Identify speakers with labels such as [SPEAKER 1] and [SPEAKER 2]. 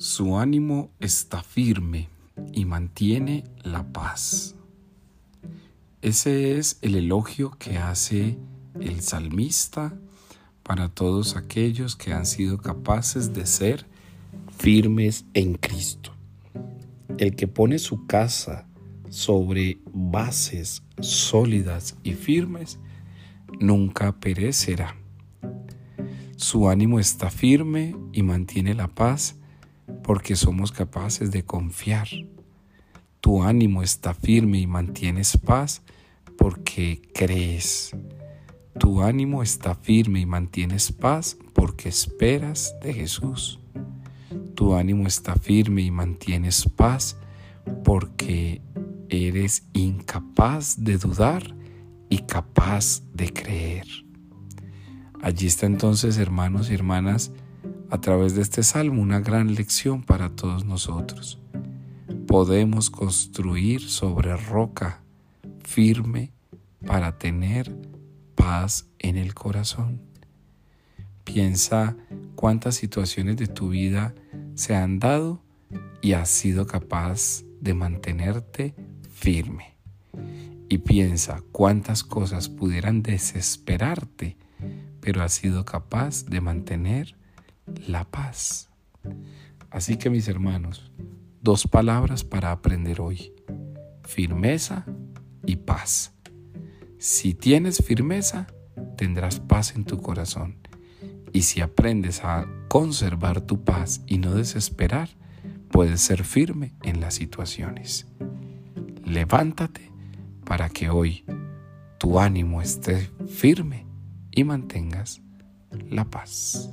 [SPEAKER 1] Su ánimo está firme y mantiene la paz. Ese es el elogio que hace el salmista para todos aquellos que han sido capaces de ser firmes en Cristo. El que pone su casa sobre bases sólidas y firmes nunca perecerá. Su ánimo está firme y mantiene la paz porque somos capaces de confiar. Tu ánimo está firme y mantienes paz porque crees. Tu ánimo está firme y mantienes paz porque esperas de Jesús. Tu ánimo está firme y mantienes paz porque eres incapaz de dudar y capaz de creer. Allí está entonces, hermanos y hermanas, a través de este salmo una gran lección para todos nosotros. Podemos construir sobre roca firme para tener paz en el corazón. Piensa cuántas situaciones de tu vida se han dado y has sido capaz de mantenerte firme. Y piensa cuántas cosas pudieran desesperarte, pero has sido capaz de mantener la paz. Así que mis hermanos, dos palabras para aprender hoy. Firmeza y paz. Si tienes firmeza, tendrás paz en tu corazón. Y si aprendes a conservar tu paz y no desesperar, puedes ser firme en las situaciones. Levántate para que hoy tu ánimo esté firme y mantengas la paz.